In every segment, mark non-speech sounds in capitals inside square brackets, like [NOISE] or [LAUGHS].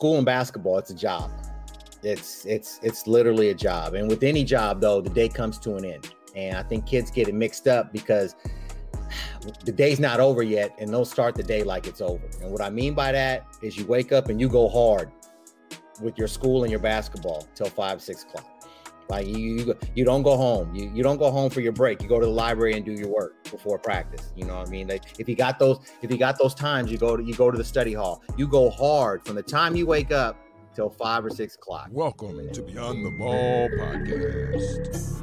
school and basketball, it's a job. It's it's it's literally a job. And with any job though, the day comes to an end. And I think kids get it mixed up because [SIGHS] the day's not over yet and they'll start the day like it's over. And what I mean by that is you wake up and you go hard with your school and your basketball till five, six o'clock. Like you, you, you don't go home. You, you don't go home for your break. You go to the library and do your work before practice. You know what I mean? Like if you got those, if you got those times, you go to you go to the study hall. You go hard from the time you wake up till five or six o'clock. Welcome to Beyond the Ball podcast.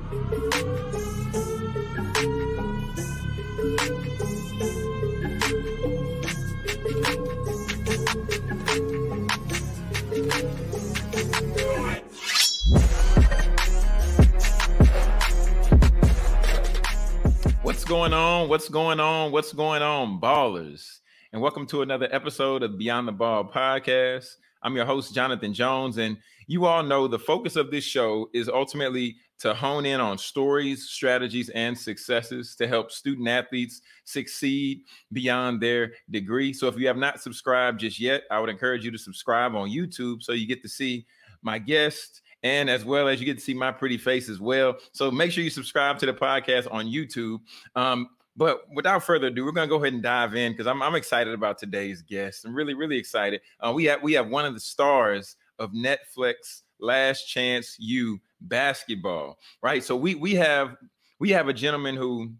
Going on? What's going on? What's going on, ballers? And welcome to another episode of Beyond the Ball podcast. I'm your host, Jonathan Jones, and you all know the focus of this show is ultimately to hone in on stories, strategies, and successes to help student athletes succeed beyond their degree. So if you have not subscribed just yet, I would encourage you to subscribe on YouTube so you get to see my guest and as well as you get to see my pretty face as well. So make sure you subscribe to the podcast on YouTube. Um, but without further ado, we're gonna go ahead and dive in because I'm, I'm excited about today's guest. I'm really, really excited. Uh, we have we have one of the stars of Netflix Last Chance U basketball, right? So we we have we have a gentleman who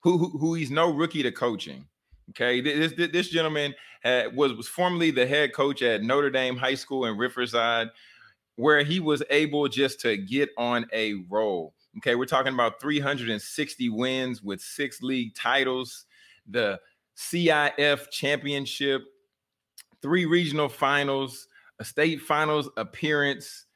who who, who he's no rookie to coaching. Okay, this this, this gentleman had, was was formerly the head coach at Notre Dame High School in Riverside where he was able just to get on a roll. Okay, we're talking about 360 wins with six league titles, the CIF championship, three regional finals, a state finals appearance,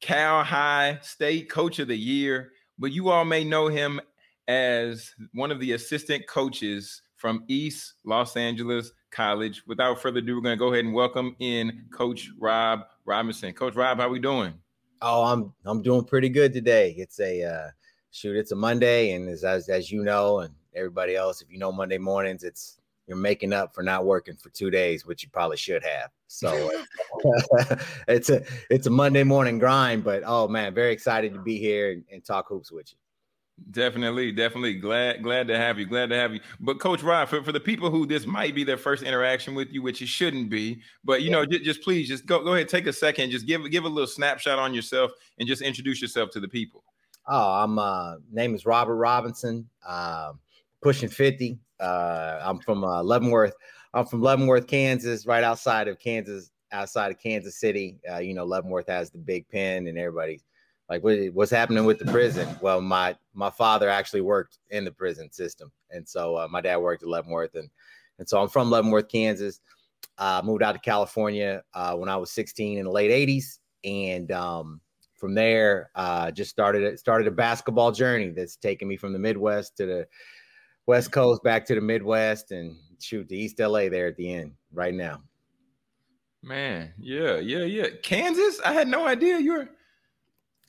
Cal High State Coach of the Year. But you all may know him as one of the assistant coaches from East Los Angeles College. Without further ado, we're going to go ahead and welcome in Coach Rob Robinson. Coach Rob, how we doing? Oh, I'm I'm doing pretty good today. It's a uh, shoot, it's a Monday, and as, as as you know, and everybody else, if you know Monday mornings, it's you're making up for not working for two days, which you probably should have. So [LAUGHS] [LAUGHS] it's a it's a Monday morning grind, but oh man, very excited to be here and, and talk hoops with you. Definitely, definitely glad glad to have you. Glad to have you. But Coach Rob, for, for the people who this might be their first interaction with you, which it shouldn't be, but you yeah. know, just, just please just go go ahead, take a second, just give give a little snapshot on yourself and just introduce yourself to the people. Oh, I'm uh name is Robert Robinson, uh, pushing 50. Uh, I'm from uh, Leavenworth. I'm from Leavenworth, Kansas, right outside of Kansas, outside of Kansas City. Uh, you know, Leavenworth has the big pen and everybody's like what, what's happening with the prison? Well my my father actually worked in the prison system. And so uh, my dad worked at leavenworth and and so i'm from leavenworth kansas. Uh, moved out to california uh, when i was 16 in the late 80s and um, from there uh, just started started a basketball journey that's taken me from the midwest to the west coast back to the midwest and shoot to east la there at the end right now. Man yeah yeah yeah. Kansas? I had no idea you were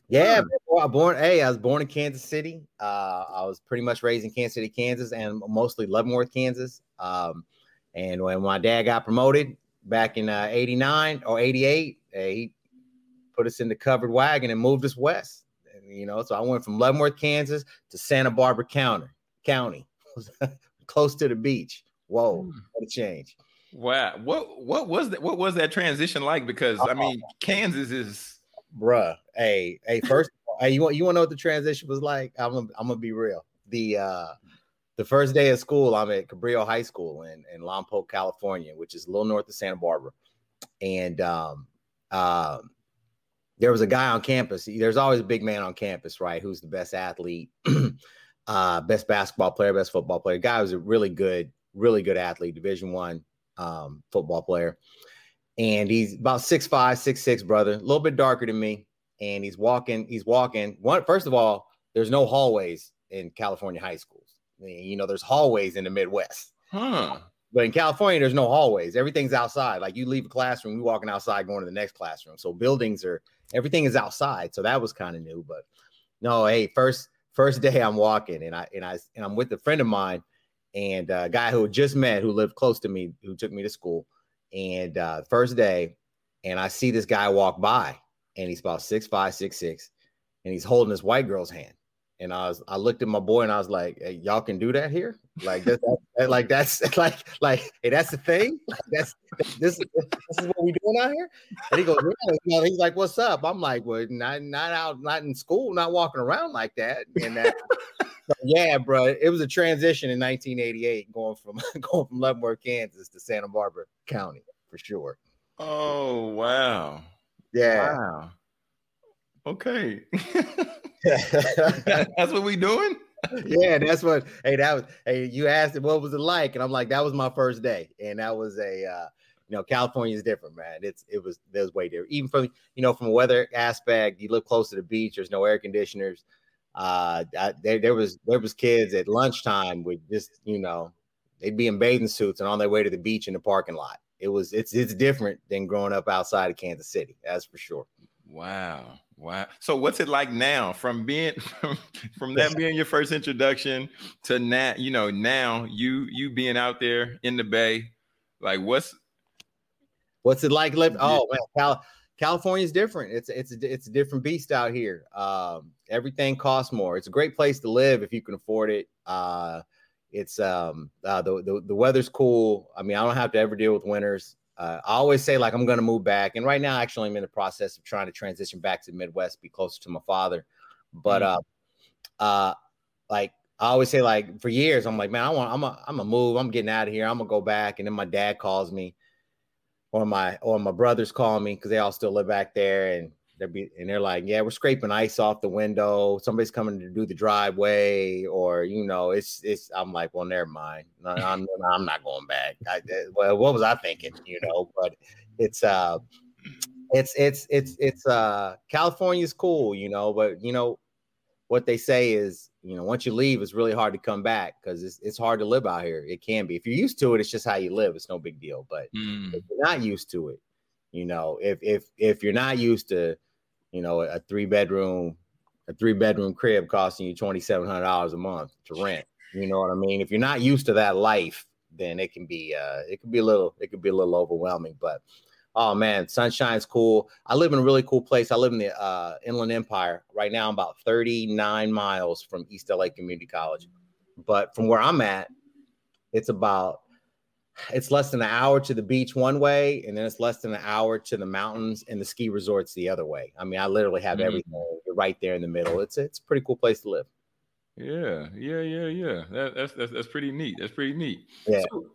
yeah, I born. Hey, I was born in Kansas City. Uh, I was pretty much raised in Kansas City, Kansas, and mostly Leavenworth, Kansas. Um, and when my dad got promoted back in uh, '89 or '88, uh, he put us in the covered wagon and moved us west. And, you know, so I went from Leavenworth, Kansas, to Santa Barbara County, County, [LAUGHS] close to the beach. Whoa, hmm. what a change! Wow, what what was that? What was that transition like? Because I mean, Kansas is bruh. Hey, hey, first, hey, you want you want to know what the transition was like? I'm gonna, I'm gonna be real. The uh the first day of school, I'm at Cabrillo High School in in Lompoc, California, which is a little north of Santa Barbara, and um, um, there was a guy on campus. There's always a big man on campus, right? Who's the best athlete, [CLEARS THROAT] uh, best basketball player, best football player. Guy was a really good, really good athlete, Division One um, football player and he's about six five, six six, brother, a little bit darker than me. And he's walking, he's walking. One, first of all, there's no hallways in California high schools. You know, there's hallways in the Midwest. Huh. But in California, there's no hallways. Everything's outside. Like you leave a classroom, you're walking outside, going to the next classroom. So buildings are everything is outside. So that was kind of new. But no, hey, first first day I'm walking, and I and I and I'm with a friend of mine, and a guy who just met who lived close to me, who took me to school and uh, first day, and I see this guy walk by, and he's about six five, six six, and he's holding this white girl's hand. And I was, I looked at my boy, and I was like, hey, "Y'all can do that here? Like that's [LAUGHS] like that's [LAUGHS] like like hey, that's the thing. Like that's this this is what we doing out here." And he goes, yeah. "He's like, what's up?" I'm like, "Well, not not out, not in school, not walking around like that." And that, [LAUGHS] yeah, bro, it was a transition in 1988, going from going from Leavenworth, Kansas, to Santa Barbara County for sure. Oh wow. Yeah. Wow. Okay. [LAUGHS] [LAUGHS] that's what we doing? yeah, that's what hey, that was hey, you asked what was it like? And I'm like, that was my first day. And that was a uh you know, California is different, man. It's it was there's way different. Even from you know, from a weather aspect, you live close to the beach, there's no air conditioners. Uh I, there, there was there was kids at lunchtime with just, you know, they'd be in bathing suits and on their way to the beach in the parking lot it was it's it's different than growing up outside of Kansas City. That's for sure. Wow. Wow. So what's it like now from being [LAUGHS] from, from that [LAUGHS] being your first introduction to now, you know, now you you being out there in the bay, like what's what's it like living oh man, Cal, California's different. It's it's a, it's a different beast out here. Um, everything costs more. It's a great place to live if you can afford it. Uh, it's um uh, the, the the weather's cool. I mean, I don't have to ever deal with winters. Uh, I always say like I'm going to move back, and right now, actually, I'm in the process of trying to transition back to the Midwest, be closer to my father. But mm-hmm. uh, uh, like I always say, like for years, I'm like, man, I want, I'm a, I'm a move, I'm getting out of here, I'm gonna go back, and then my dad calls me, or my, or my brothers call me because they all still live back there, and they're be, and they're like, yeah, we're scraping ice off the window. Somebody's coming to do the driveway, or you know, it's it's. I'm like, well, never mind. I'm I'm not going back. I, well, what was I thinking? You know, but it's uh, it's it's it's it's uh, California's cool, you know, but you know, what they say is, you know, once you leave, it's really hard to come back because it's it's hard to live out here. It can be if you're used to it, it's just how you live. It's no big deal, but mm. if you're not used to it, you know, if if if you're not used to you know, a three bedroom, a three bedroom crib costing you twenty seven hundred dollars a month to rent. You know what I mean? If you're not used to that life, then it can be uh it can be a little it could be a little overwhelming. But oh man, sunshine's cool. I live in a really cool place. I live in the uh, Inland Empire right now. I'm about 39 miles from East LA Community College, but from where I'm at, it's about it's less than an hour to the beach one way, and then it's less than an hour to the mountains and the ski resorts the other way. I mean, I literally have mm-hmm. everything right there in the middle. It's it's a pretty cool place to live. Yeah, yeah, yeah, yeah. That, that's that's that's pretty neat. That's pretty neat. Yeah. So,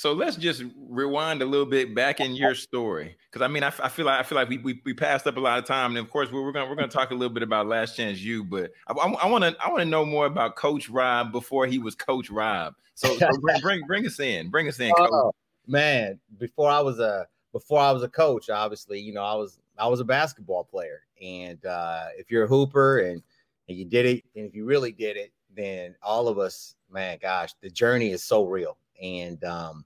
so let's just rewind a little bit back in your story, because I mean, I, I, feel like I feel like we, we, we passed up a lot of time, and of course we're, we're gonna we're gonna talk a little bit about Last Chance U, but I want to I want to know more about Coach Rob before he was Coach Rob. So, so [LAUGHS] bring, bring, bring us in, bring us in, Coach. Oh, man, before I was a before I was a coach, obviously, you know, I was I was a basketball player, and uh, if you're a hooper and and you did it, and if you really did it, then all of us, man, gosh, the journey is so real, and um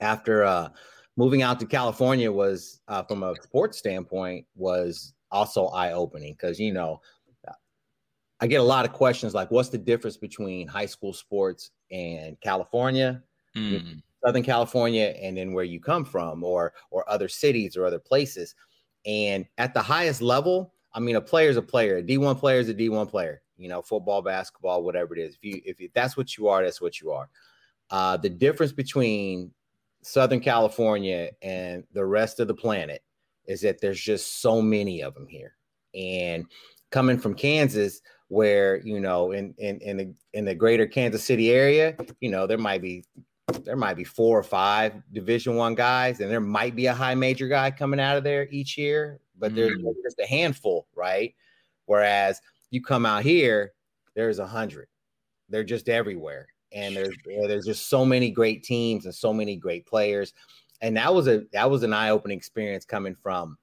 after uh, moving out to California was uh, from a sports standpoint was also eye opening because you know I get a lot of questions like, what's the difference between high school sports and California, mm. Southern California, and then where you come from, or or other cities or other places. And at the highest level, I mean, a player is a player. A D1 player is a D1 player. You know, football, basketball, whatever it is. If you if that's what you are, that's what you are. Uh, the difference between Southern California and the rest of the planet is that there's just so many of them here. And coming from Kansas, where you know, in in in the in the greater Kansas City area, you know, there might be there might be four or five Division One guys, and there might be a high major guy coming out of there each year, but mm-hmm. there's just a handful, right? Whereas you come out here, there's a hundred. They're just everywhere and there's there's just so many great teams and so many great players, and that was a that was an eye opening experience coming from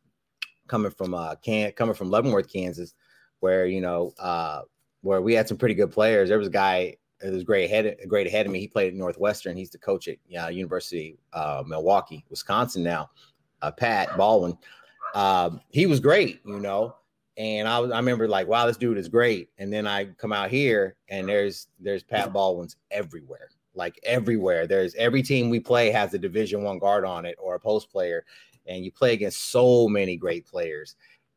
coming from uh can coming from Leavenworth, Kansas, where you know uh where we had some pretty good players. There was a guy it was great ahead, great ahead of me. He played at Northwestern. He's the coach at uh, University uh, Milwaukee, Wisconsin now. Uh, Pat Baldwin. Uh, he was great, you know. And I was I remember like, wow, this dude is great. And then I come out here and there's there's Pat Baldwin's everywhere. Like everywhere. There's every team we play has a division one guard on it or a post player. and you play against so many great players,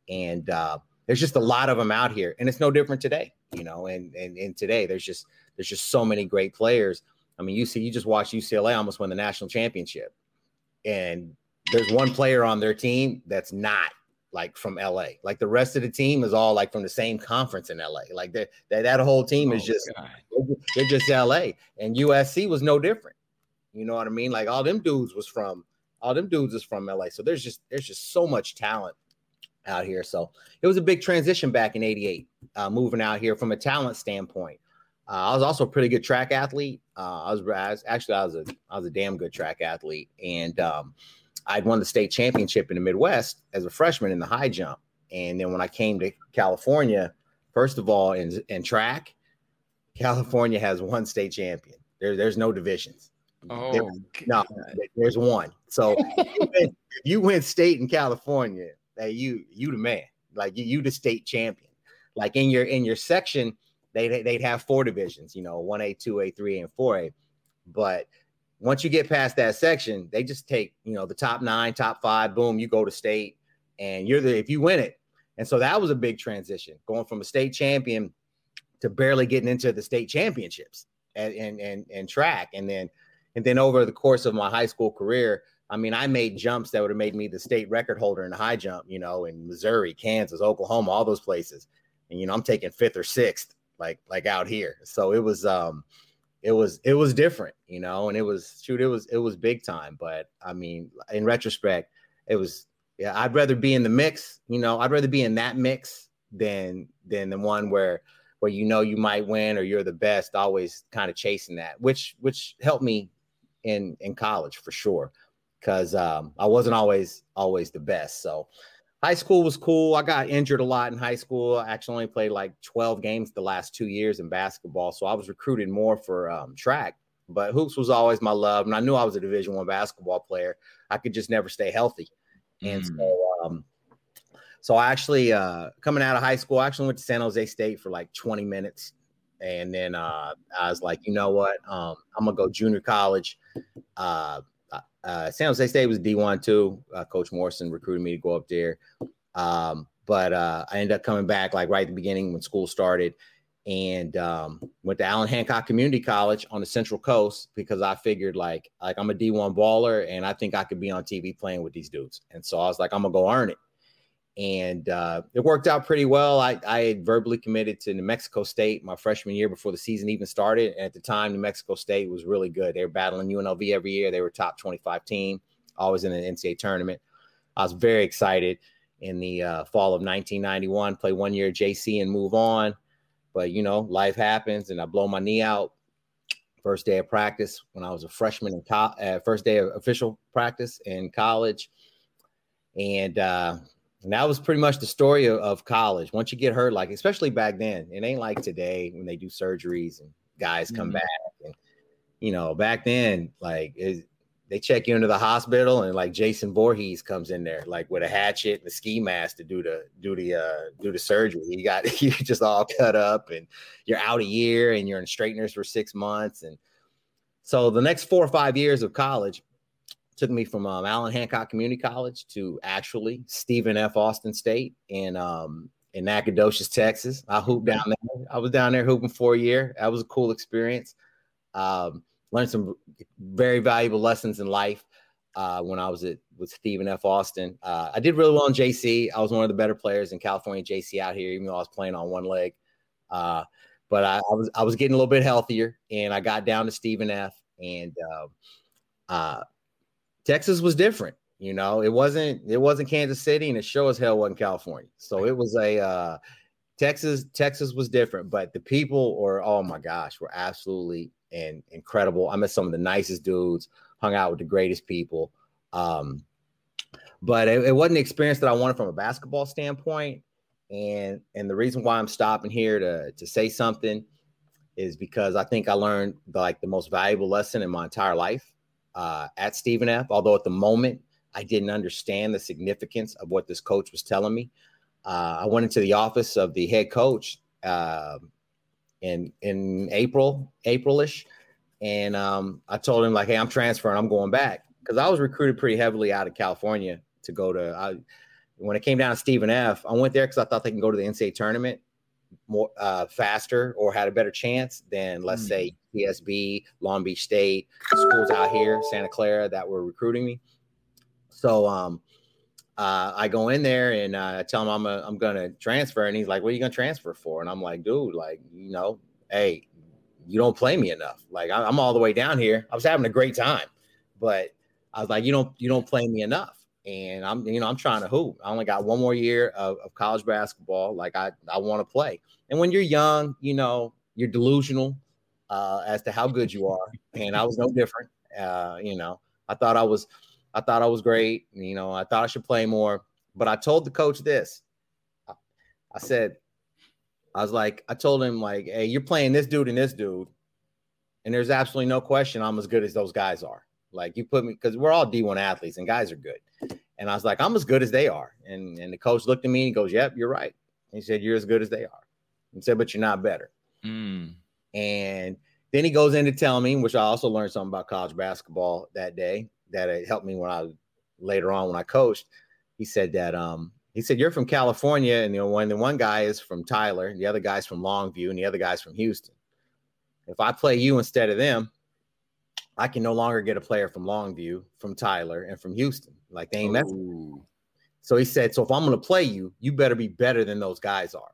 and uh, there's just a lot of them out here, and it's no different today, you know. And and and today there's just there's just so many great players. I mean, you see, you just watch UCLA almost win the national championship, and there's one player on their team that's not like from LA. Like the rest of the team is all like from the same conference in LA. Like that that, whole team is oh, just they're just LA. And USC was no different. You know what I mean? Like all them dudes was from all them dudes is from LA. So there's just there's just so much talent out here. So it was a big transition back in 88, uh, moving out here from a talent standpoint. Uh, I was also a pretty good track athlete. Uh, I, was, I was actually I was a I was a damn good track athlete, and um, I'd won the state championship in the Midwest as a freshman in the high jump. And then when I came to California, first of all, in, in track, [LAUGHS] California has one state champion. There, there's no divisions. Oh, there, no, there's one. So [LAUGHS] you, win, you win state in California, that you you the man. Like you, you the state champion. Like in your in your section, they they'd have four divisions. You know, one A, two A, three A, and four A. But once you get past that section, they just take, you know, the top nine, top five, boom, you go to state and you're the, if you win it. And so that was a big transition going from a state champion to barely getting into the state championships and, and, and, and track. And then, and then over the course of my high school career, I mean, I made jumps that would have made me the state record holder in high jump, you know, in Missouri, Kansas, Oklahoma, all those places. And, you know, I'm taking fifth or sixth, like, like out here. So it was, um, it was it was different, you know, and it was shoot, it was it was big time. But I mean, in retrospect, it was yeah, I'd rather be in the mix, you know, I'd rather be in that mix than than the one where where you know you might win or you're the best, always kind of chasing that, which which helped me in in college for sure. Cause um, I wasn't always always the best. So high school was cool. I got injured a lot in high school. I actually only played like 12 games the last two years in basketball. So I was recruited more for um, track, but hoops was always my love. And I knew I was a division one basketball player. I could just never stay healthy. And mm. so, um, so I actually, uh, coming out of high school, I actually went to San Jose State for like 20 minutes. And then uh, I was like, you know what? Um, I'm going to go junior college. Uh, uh, San Jose State was D1 too. Uh, Coach Morrison recruited me to go up there. Um, but uh, I ended up coming back like right at the beginning when school started and um, went to Allen Hancock Community College on the Central Coast because I figured like like I'm a D1 baller and I think I could be on TV playing with these dudes. And so I was like, I'm gonna go earn it and uh, it worked out pretty well. I, I had verbally committed to New Mexico State my freshman year before the season even started. And at the time, New Mexico State was really good. They were battling UNLV every year. They were top 25 team, always in an NCAA tournament. I was very excited in the uh, fall of 1991, play one year JC and move on. But, you know, life happens and I blow my knee out first day of practice when I was a freshman in co- uh, first day of official practice in college. And uh, and that was pretty much the story of, of, college. Once you get hurt, like especially back then, it ain't like today when they do surgeries and guys come mm-hmm. back. And you know, back then, like it, they check you into the hospital, and like Jason Voorhees comes in there, like with a hatchet and a ski mask to do the do the uh, do the surgery. You got [LAUGHS] you just all cut up, and you're out a year, and you're in straighteners for six months, and so the next four or five years of college took me from um, Allen Hancock Community College to actually Stephen F. Austin State in um, in Nacogdoches, Texas. I hooped down there. I was down there hooping for a year. That was a cool experience. Um, learned some very valuable lessons in life uh, when I was at with Stephen F. Austin. Uh, I did really well in JC. I was one of the better players in California JC out here, even though I was playing on one leg. Uh, but I, I, was I was getting a little bit healthier, and I got down to Stephen F. And um, uh, Texas was different. You know, it wasn't it wasn't Kansas City, and it sure as hell wasn't California. So it was a uh, Texas. Texas was different, but the people were oh my gosh, were absolutely and incredible. I met some of the nicest dudes, hung out with the greatest people. Um, but it, it wasn't the experience that I wanted from a basketball standpoint. And and the reason why I'm stopping here to to say something is because I think I learned the, like the most valuable lesson in my entire life uh, at Stephen F. Although at the moment I didn't understand the significance of what this coach was telling me. Uh, I went into the office of the head coach uh, in in April, Aprilish, and um, I told him like, "Hey, I'm transferring. I'm going back." Because I was recruited pretty heavily out of California to go to. I, when it came down to Stephen F, I went there because I thought they can go to the NCAA tournament more uh, faster or had a better chance than let's mm. say PSB, Long Beach State, schools out here, Santa Clara that were recruiting me. So um, uh, I go in there and uh, I tell him I'm a, I'm gonna transfer, and he's like, "What are you gonna transfer for?" And I'm like, "Dude, like you know, hey, you don't play me enough. Like I'm all the way down here. I was having a great time, but I was like, you don't you don't play me enough." And I'm you know I'm trying to hoop. I only got one more year of, of college basketball. Like I I want to play. And when you're young, you know you're delusional uh, as to how good you are, and I was no different. Uh, you know, I thought I was I thought I was great. You know, I thought I should play more. But I told the coach this. I said, I was like, I told him, like, hey, you're playing this dude and this dude. And there's absolutely no question I'm as good as those guys are. Like you put me because we're all D1 athletes and guys are good. And I was like, I'm as good as they are. And and the coach looked at me and he goes, Yep, you're right. He said, You're as good as they are. He said, But you're not better. Mm. And then he goes into tell me, which I also learned something about college basketball that day that it helped me when I later on when I coached. He said that um he said you're from California, and you know when the one guy is from Tyler, and the other guy's from Longview, and the other guy's from Houston. If I play you instead of them, I can no longer get a player from Longview, from Tyler, and from Houston. Like they ain't messing. So he said, so if I'm going to play you, you better be better than those guys are.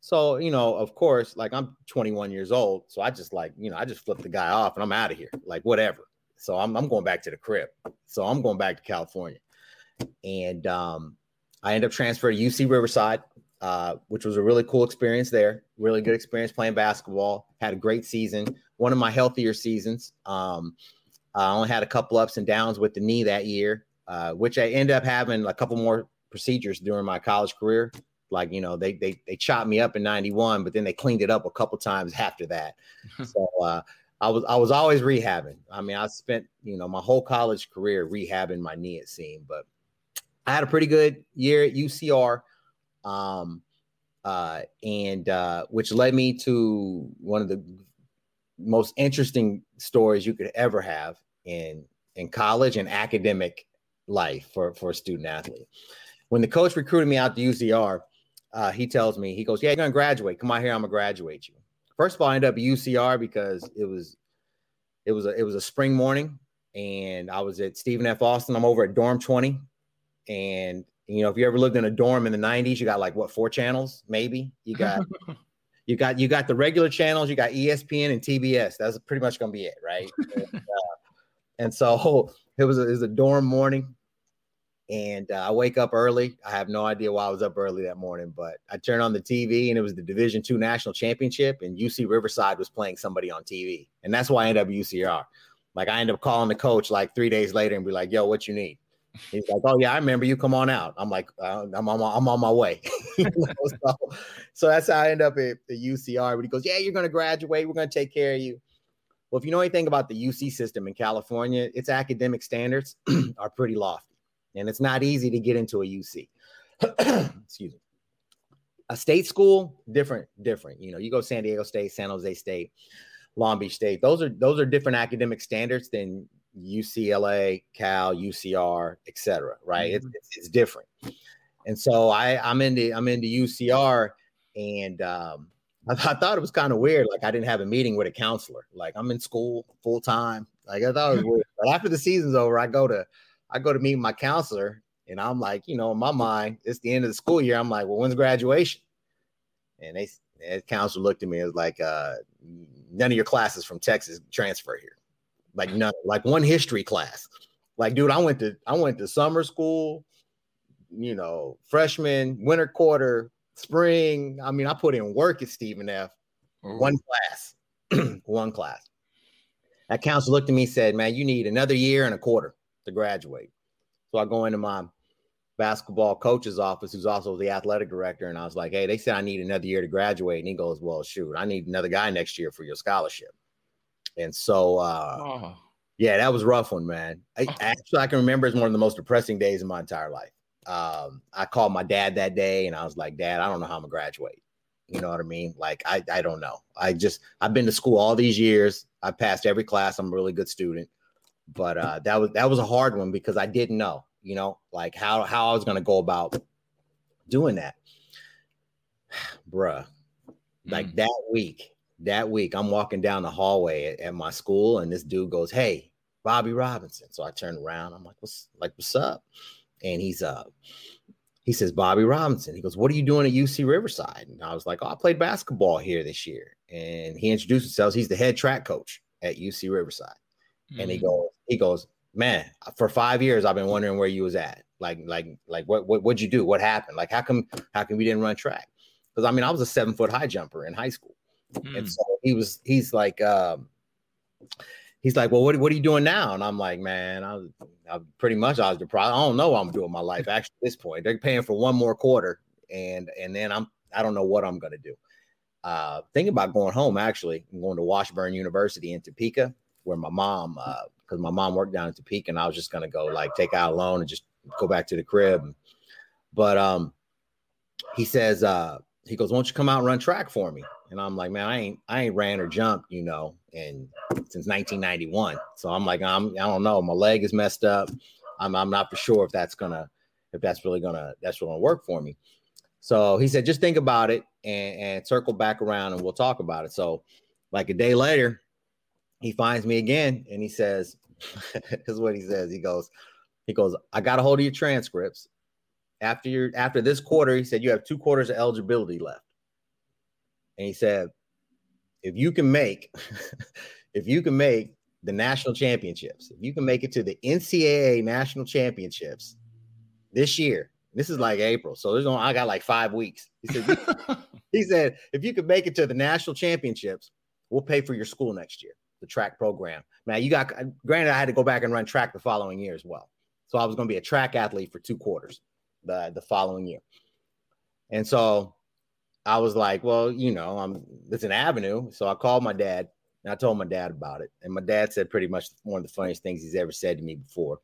So you know, of course, like I'm 21 years old, so I just like you know I just flip the guy off and I'm out of here, like whatever. So I'm, I'm going back to the crib. So I'm going back to California. And um, I end up transferring to UC Riverside, uh, which was a really cool experience there. Really good experience playing basketball. Had a great season, one of my healthier seasons. Um, I only had a couple ups and downs with the knee that year, uh, which I ended up having a couple more procedures during my college career. Like you know, they they they chopped me up in '91, but then they cleaned it up a couple times after that. [LAUGHS] so uh, I was I was always rehabbing. I mean, I spent you know my whole college career rehabbing my knee. It seemed, but I had a pretty good year at UCR, um, uh, and uh, which led me to one of the most interesting stories you could ever have in in college and academic life for for a student athlete. When the coach recruited me out to UCR, uh, he tells me he goes, "Yeah, you're gonna graduate. Come out here. I'm gonna graduate you." First of all, I ended up at UCR because it was it was a it was a spring morning, and I was at Stephen F. Austin. I'm over at dorm 20, and you know if you ever lived in a dorm in the 90s, you got like what four channels maybe. You got [LAUGHS] you got you got the regular channels. You got ESPN and TBS. That's pretty much gonna be it, right? [LAUGHS] and, uh, and so [LAUGHS] it was a, it was a dorm morning and uh, I wake up early. I have no idea why I was up early that morning, but I turned on the TV and it was the Division Two National Championship, and UC Riverside was playing somebody on TV, and that's why I ended up UCR. Like I ended up calling the coach like three days later and be like, "Yo, what you need?" He's like, "Oh yeah, I remember you. Come on out." I'm like, uh, "I'm on my, I'm on my way." [LAUGHS] so, so, that's how I end up at the UCR. But he goes, "Yeah, you're going to graduate. We're going to take care of you." Well, if you know anything about the UC system in California, its academic standards [CLEARS THROAT] are pretty lofty and it's not easy to get into a UC. [CLEARS THROAT] Excuse me. A state school, different, different. You know, you go San Diego State, San Jose State, Long Beach State. Those are those are different academic standards than UCLA, Cal, UCR, etc. Right? Mm-hmm. It's, it's, different. And so I I'm into I'm into UCR, and um, I, I thought it was kind of weird. Like I didn't have a meeting with a counselor. Like I'm in school full time. Like I thought it was weird. But after the season's over, I go to I go to meet my counselor, and I'm like, you know, in my mind, it's the end of the school year. I'm like, well, when's graduation? And they, the counselor looked at me and was like, uh, none of your classes from Texas transfer here. Like none, like one history class. Like, dude, I went to I went to summer school, you know, freshman, winter quarter, spring. I mean, I put in work at Stephen F. Oh. One class, [CLEARS THROAT] one class. That counselor looked at me and said, Man, you need another year and a quarter to graduate. So I go into my basketball coach's office, who's also the athletic director, and I was like, "Hey, they said I need another year to graduate," and he goes, "Well, shoot, I need another guy next year for your scholarship." And so, uh, oh. yeah, that was rough one, man. I, oh. Actually, I can remember it's one of the most depressing days of my entire life. Um, I called my dad that day, and I was like, "Dad, I don't know how I'm gonna graduate." You know what I mean? Like, I I don't know. I just I've been to school all these years. I passed every class. I'm a really good student but uh, that was that was a hard one because I didn't know. you know, like how how I was gonna go about doing that. [SIGHS] Bruh, like Mm. that week, that week, I'm walking down the hallway at, at my school, and this dude goes, Hey, Bobby Robinson. So I turn around, I'm like, What's like, what's up? And he's uh he says, Bobby Robinson. He goes, What are you doing at UC Riverside? And I was like, Oh, I played basketball here this year. And he introduced himself. He's the head track coach at UC Riverside. And he Mm. goes, he goes, Man, for five years I've been wondering where you was at. Like, like, like what what what'd you do? What happened? Like, how come how come we didn't run track? Because I mean, I was a seven foot high jumper in high school. Mm. And so he was, he's like, um, he's like, well, what, what are you doing now? And I'm like, man, I was, I pretty much, I was deprived. I don't know what I'm doing my life. Actually, at this point, they're paying for one more quarter, and and then I'm, I don't know what I'm gonna do. Uh, thinking about going home. Actually, I'm going to Washburn University in Topeka, where my mom, uh because my mom worked down in Topeka, and I was just gonna go like take out a loan and just go back to the crib. But um, he says, uh, he goes, "Won't you come out and run track for me?" And I'm like, "Man, I ain't, I ain't ran or jumped, you know, and since 1991. So I'm like, I'm, I don't know, my leg is messed up. I'm, I'm not for sure if that's gonna, if that's really gonna, that's really gonna work for me." So he said, "Just think about it and, and circle back around, and we'll talk about it." So, like a day later, he finds me again, and he says, [LAUGHS] "This is what he says." He goes, "He goes, I got a hold of your transcripts." after your after this quarter, he said you have two quarters of eligibility left. And he said, if you can make, [LAUGHS] if you can make the national championships, if you can make it to the NCAA national championships this year, this is like April, so there's only I got like five weeks. He said, [LAUGHS] he said, if you could make it to the national championships, we'll pay for your school next year, the track program. Now you got granted, I had to go back and run track the following year as well. So I was going to be a track athlete for two quarters the the following year. And so I was like, well, you know, I'm it's an avenue. So I called my dad and I told my dad about it. And my dad said pretty much one of the funniest things he's ever said to me before.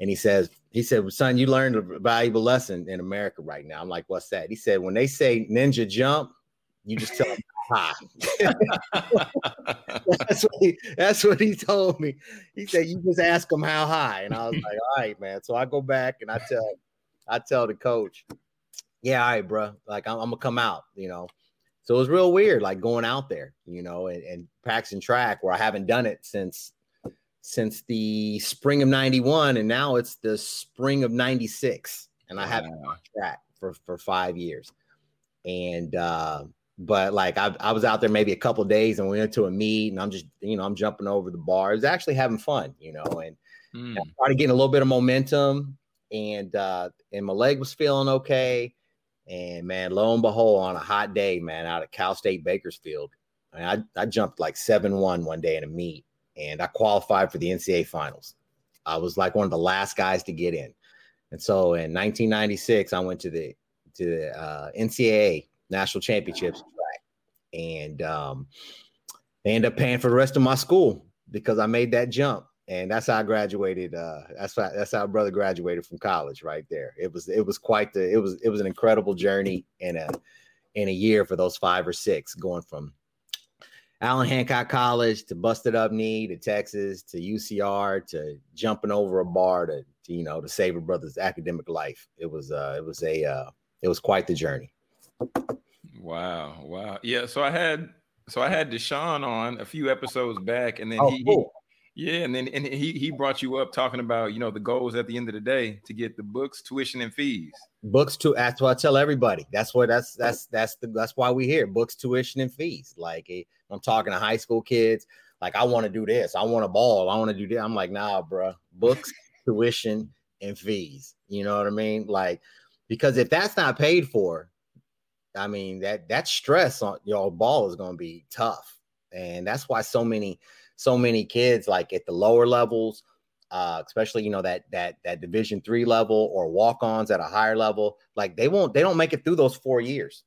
And he says, he said, son, you learned a valuable lesson in America right now. I'm like, what's that? He said, when they say ninja jump, you just tell them [LAUGHS] hi. [LAUGHS] that's, what he, that's what he told me. He said, you just ask them how high. And I was like, all right, man. So I go back and I tell I tell the coach, yeah, all right, bro. Like I'm, I'm, gonna come out, you know. So it was real weird, like going out there, you know, and, and practicing track where I haven't done it since since the spring of '91, and now it's the spring of '96, and I haven't on track for for five years. And uh, but like I, I was out there maybe a couple days, and we went to a meet, and I'm just you know I'm jumping over the bar. It was actually having fun, you know, and Mm. I started getting a little bit of momentum and uh and my leg was feeling okay and man lo and behold on a hot day man out at cal state bakersfield I, mean, I, I jumped like 7-1 one day in a meet and i qualified for the ncaa finals. I was like one of the last guys to get in. And so in 1996 i went to the to the uh, ncaa national championships and um they ended up paying for the rest of my school because i made that jump and that's how I graduated. Uh, that's how that's how brother graduated from college right there. It was it was quite the it was it was an incredible journey in a in a year for those five or six going from Allen Hancock College to busted up knee to Texas to UCR to jumping over a bar to, to you know to save a brother's academic life. It was uh it was a uh, it was quite the journey. Wow, wow. Yeah, so I had so I had Deshaun on a few episodes back, and then Oh, he, cool. Yeah, and then and he he brought you up talking about you know the goals at the end of the day to get the books, tuition, and fees. books to that's what I tell everybody. That's what that's that's that's the that's why we here. Books, tuition, and fees. Like I'm talking to high school kids. Like I want to do this. I want a ball. I want to do that. I'm like, nah, bro. Books, [LAUGHS] tuition, and fees. You know what I mean? Like because if that's not paid for, I mean that that stress on your ball is going to be tough, and that's why so many so many kids like at the lower levels uh, especially you know that that that division three level or walk-ons at a higher level like they won't they don't make it through those four years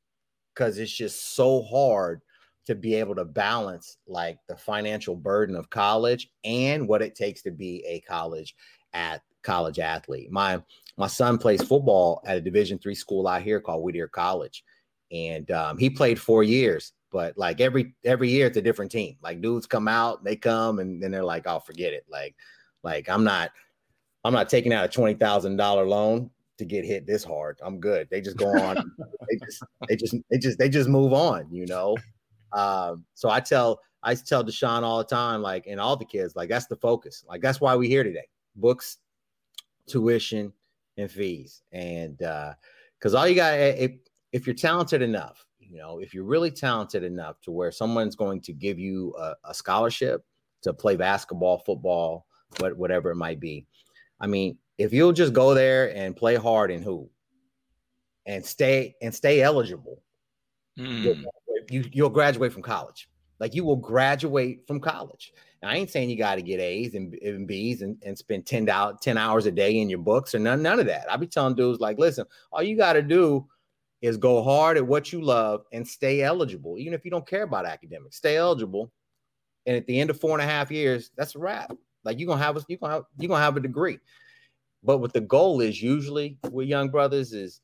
because it's just so hard to be able to balance like the financial burden of college and what it takes to be a college at college athlete. My my son plays football at a division three school out here called whittier college and um, he played four years but like every every year it's a different team like dudes come out they come and then they're like oh forget it like like I'm not I'm not taking out a twenty thousand dollar loan to get hit this hard. I'm good. They just go on. [LAUGHS] they just they just they just they just move on. You know. Um, so I tell I tell Deshaun all the time, like, and all the kids, like, that's the focus. Like, that's why we're here today. Books, tuition, and fees. And uh, because all you got, if if you're talented enough, you know, if you're really talented enough to where someone's going to give you a, a scholarship to play basketball, football, what whatever it might be. I mean, if you'll just go there and play hard and who and stay and stay eligible, Mm. you you'll graduate from college. Like you will graduate from college. Now, I ain't saying you got to get A's and, and B's and, and spend 10, down, 10 hours a day in your books or none, none of that. I be telling dudes like, listen, all you got to do is go hard at what you love and stay eligible. Even if you don't care about academics, stay eligible. And at the end of four and a half years, that's a wrap. Like you're gonna have a, you're gonna have, you're gonna have a degree. But what the goal is usually with young brothers is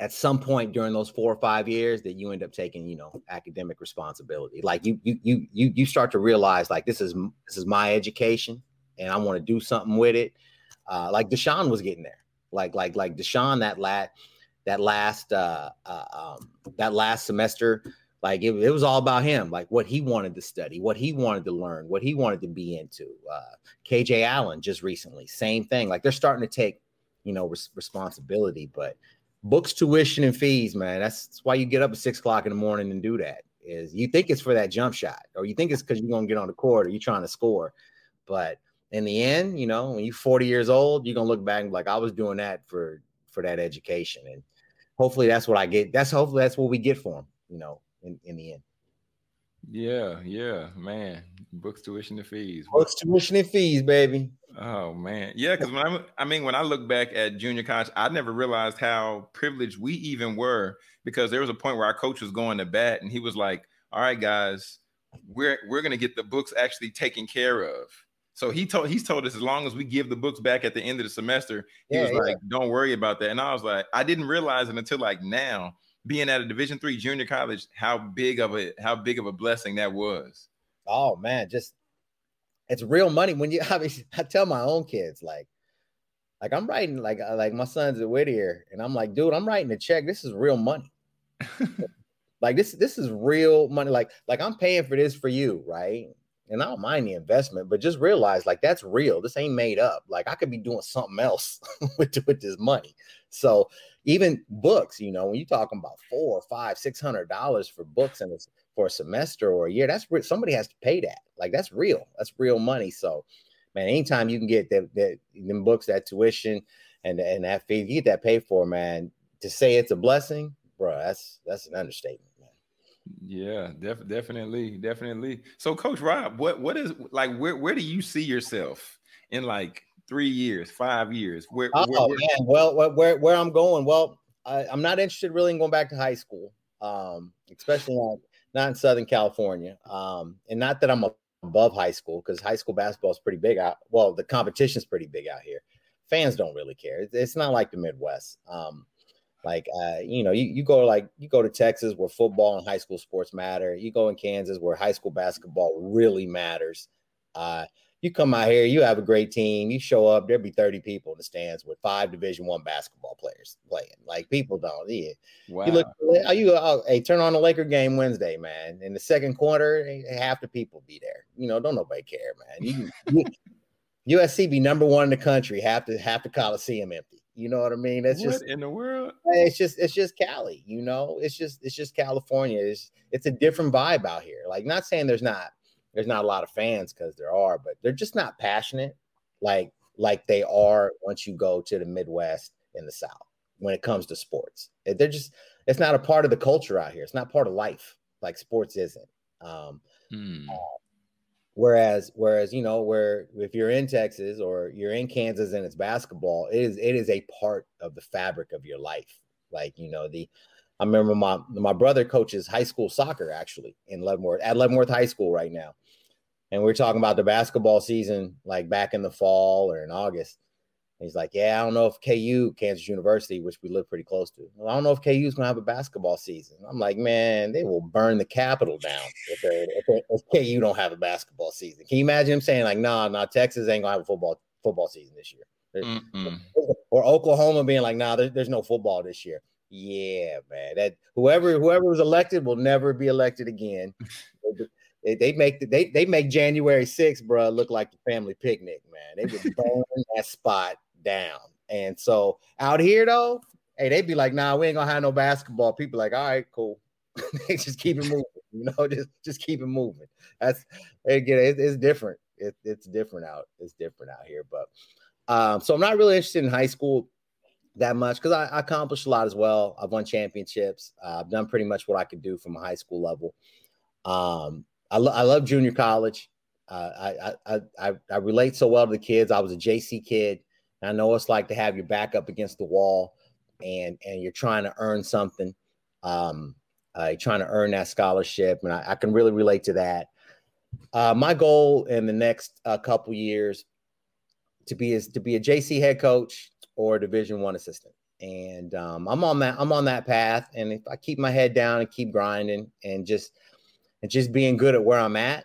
at some point during those four or five years that you end up taking you know academic responsibility like you you you you, you start to realize like this is this is my education and i want to do something with it uh like deshaun was getting there like like like deshaun that lat that last uh, uh um that last semester like it, it was all about him like what he wanted to study what he wanted to learn what he wanted to be into uh kj allen just recently same thing like they're starting to take you know res- responsibility but books, tuition, and fees, man. That's, that's why you get up at six o'clock in the morning and do that. Is you think it's for that jump shot, or you think it's because you're gonna get on the court or you're trying to score, but in the end, you know, when you're 40 years old, you're gonna look back and be like, I was doing that for for that education, and hopefully that's what I get. That's hopefully that's what we get for them, you know, in, in the end. Yeah, yeah, man. Books, tuition, and fees. Books, tuition, and fees, baby. Oh man, yeah. Because when I, I mean, when I look back at junior college, I never realized how privileged we even were. Because there was a point where our coach was going to bat, and he was like, "All right, guys, we're we're gonna get the books actually taken care of." So he told he's told us as long as we give the books back at the end of the semester, he Yeah, was yeah. like, "Don't worry about that." And I was like, I didn't realize it until like now, being at a Division three junior college, how big of a how big of a blessing that was. Oh man, just it's real money when you [LAUGHS] I mean I tell my own kids like like I'm writing like uh, like my son's at Whittier and I'm like dude I'm writing a check this is real money [LAUGHS] like this this is real money like like I'm paying for this for you right and I don't mind the investment but just realize like that's real this ain't made up like I could be doing something else [LAUGHS] with with this money. So even books you know when you're talking about four or five six hundred dollars for books and it's for a semester or a year that's somebody has to pay that like that's real that's real money. So man anytime you can get that that them books that tuition and and that fee you get that paid for man to say it's a blessing bro that's that's an understatement Yeah, def- definitely, definitely. So, Coach Rob, what what is like? Where where do you see yourself in like three years, five years? Where, Oh where, where- man, well, where, where I'm going? Well, I, I'm not interested really in going back to high school, um, especially not, not in Southern California. Um, and not that I'm above high school because high school basketball is pretty big out. Well, the competition's pretty big out here. Fans don't really care. It's, it's not like the Midwest. Um, like uh, you know, you, you go like you go to Texas where football and high school sports matter. You go in Kansas where high school basketball really matters. Uh, you come out here, you have a great team, you show up, there'll be 30 people in the stands with five division one basketball players playing. Like people don't. Yeah. wow. You look are you oh, hey, turn on the Laker game Wednesday, man. In the second quarter, half the people be there. You know, don't nobody care, man. You, [LAUGHS] you USC be number one in the country, half the half the Coliseum empty. You know what I mean? That's what just in the world? it's just it's just Cali, you know. It's just it's just California. It's it's a different vibe out here. Like not saying there's not there's not a lot of fans because there are, but they're just not passionate like like they are once you go to the Midwest and the South when it comes to sports. It- They're just it's not a part of the culture out here. It's not part of life like sports isn't. Um, Hmm. Whereas, whereas you know, where if you're in Texas or you're in Kansas and it's basketball, it is it is a part of the fabric of your life. Like you know, the I remember my my brother coaches high school soccer actually in Leavenworth at Leavenworth High School right now, and we're talking about the basketball season like back in the fall or in August. He's like, yeah, I don't know if KU, Kansas University, which we live pretty close to, well, I don't know if KU is going to have a basketball season. I'm like, man, they will burn the Capitol down if, they're, if, they, if KU don't have a basketball season. Can you imagine him saying like, nah, nah, Texas ain't going to have a football football season this year. Mm-mm. [LAUGHS] Or Oklahoma being like, nah, there, there's no football this year. Yeah, man. That whoever whoever was elected will never be elected again. [LAUGHS] they, they make the, they they make January 6th, bro, look like the family picnic, man. They would burn that spot down. And so out here though, hey, they'd be like, nah, we ain't gonna have no basketball. People like, all right, cool. [LAUGHS] they just keep it moving, you know, [LAUGHS] just just keep it moving. That's again, it, it's different. It, it's different out. It's different out here. But um, so I'm not really interested in high school that much because I, I, accomplished a lot as well. I've won championships. Uh, I've done pretty much what I could do from a high school level. Um, I, lo- I love junior college. Uh, I, I, I I relate so well to the kids. I was a JC kid. I know it's like to have your back up against the wall, and and you're trying to earn something. Um, uh, you're trying to earn that scholarship, and I, I can really relate to that. Uh, my goal in the next uh, couple years to be is to be a JC head coach or Division One assistant, and um, I'm on that I'm on that path. And if I keep my head down and keep grinding and just and just being good at where I'm at,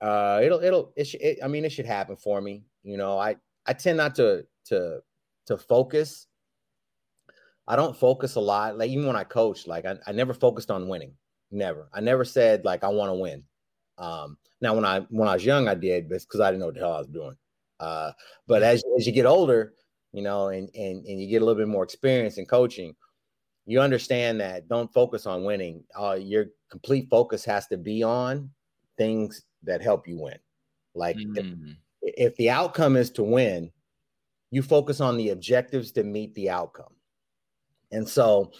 uh, it'll it'll it, it I mean it should happen for me. You know, I I tend not to to to focus. I don't focus a lot. Like even when I coach, like I, I never focused on winning. Never. I never said like I want to win. Um, now when I when I was young, I did, but because I didn't know what the hell I was doing. Uh, but as as you get older, you know, and and and you get a little bit more experience in coaching, you understand that don't focus on winning. Uh, your complete focus has to be on things that help you win. Like mm. if, if the outcome is to win, you focus on the objectives to meet the outcome. And so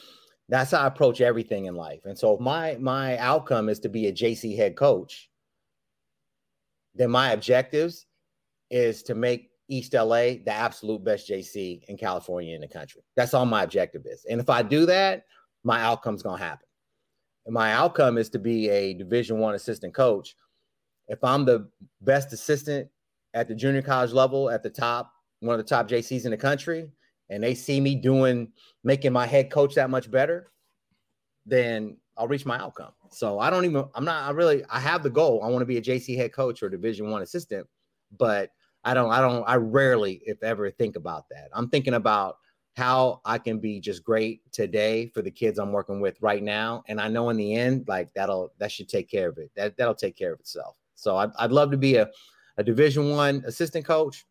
that's how I approach everything in life. And so if my my outcome is to be a JC head coach, then my objectives is to make East LA the absolute best JC in California in the country. That's all my objective is. And if I do that, my outcome's gonna happen. And my outcome is to be a division one assistant coach. If I'm the best assistant at the junior college level at the top, one of the top JCs in the country, and they see me doing making my head coach that much better, then I'll reach my outcome. So I don't even I'm not I really I have the goal. I want to be a JC head coach or division one assistant, but I don't, I don't, I rarely, if ever, think about that. I'm thinking about how I can be just great today for the kids I'm working with right now. And I know in the end, like that'll, that should take care of it. That, that'll take care of itself. So I'd, I'd love to be a, a division one assistant coach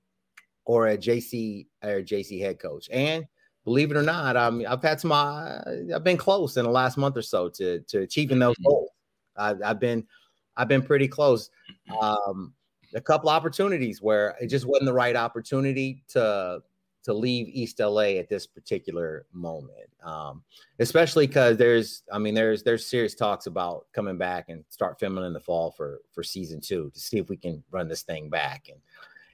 or a JC or JC head coach. And believe it or not, I mean, I've had some, uh, I've been close in the last month or so to, to achieving those mm-hmm. goals. I've, I've been, I've been pretty close. Um, a couple opportunities where it just wasn't the right opportunity to to leave East LA at this particular moment. Um, especially because there's, I mean, there's there's serious talks about coming back and start filming in the fall for for season two to see if we can run this thing back. And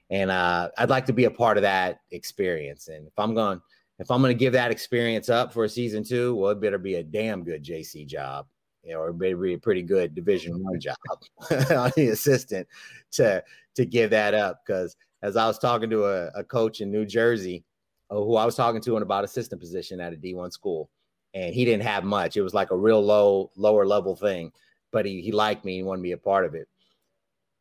and uh, I'd like to be a part of that experience. And if I'm going, if I'm going to give that experience up for a season two, well, it better be a damn good JC job you know, or maybe a pretty good Division One job [LAUGHS] on the assistant to to give that up. Because as I was talking to a, a coach in New Jersey, uh, who I was talking to in about assistant position at a D1 school, and he didn't have much. It was like a real low, lower level thing, but he he liked me and wanted to be a part of it.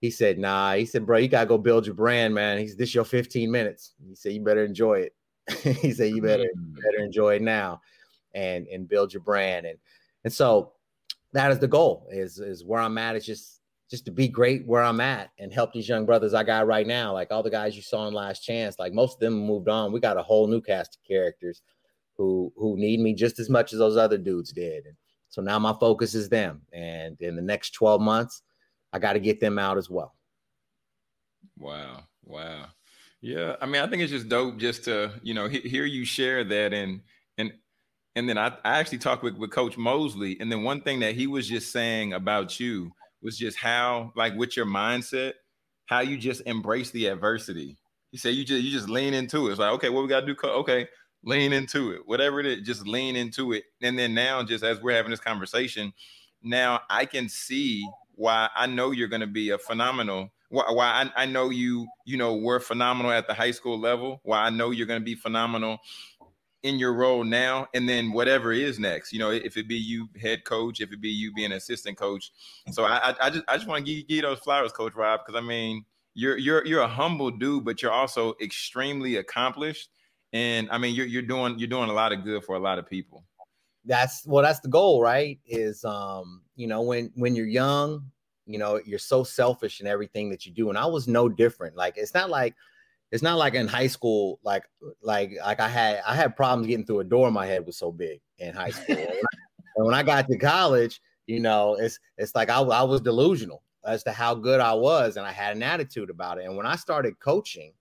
He said, "Nah." He said, "Bro, you gotta go build your brand, man." He's this your 15 minutes. He said, "You better enjoy it." [LAUGHS] he said, "You better mm. better enjoy it now, and and build your brand." And and so that is the goal is is where i'm at is just just to be great where i'm at and help these young brothers i got right now like all the guys you saw in last chance like most of them moved on we got a whole new cast of characters who who need me just as much as those other dudes did and so now my focus is them and in the next 12 months i got to get them out as well wow wow yeah i mean i think it's just dope just to you know hear you share that and and and then I, I actually talked with, with Coach Mosley, and then one thing that he was just saying about you was just how, like, with your mindset, how you just embrace the adversity. He said you just you just lean into it. It's like, okay, what we gotta do? Okay, lean into it. Whatever it is, just lean into it. And then now, just as we're having this conversation, now I can see why I know you're gonna be a phenomenal. Why, why I, I know you, you know, were phenomenal at the high school level. Why I know you're gonna be phenomenal in your role now and then whatever is next you know if it be you head coach if it be you being assistant coach so i i, just i just want to give, give those flowers coach rob because i mean you're you're you're a humble dude, but you're also extremely accomplished. And I mean, you're you're doing you're doing a lot of good for a lot of people. That's well, that's the goal, right? Is um, you know, when when you're young, you know, you're so selfish in everything that you do. And I was no different. Like it's not like it's not like in high school, like like like I had I had problems getting through a door. My head was so big in high [LAUGHS] school. and when I got to college, you know, it's it's like I, I was delusional as to how good I was, and I had an attitude about it. And when I started coaching,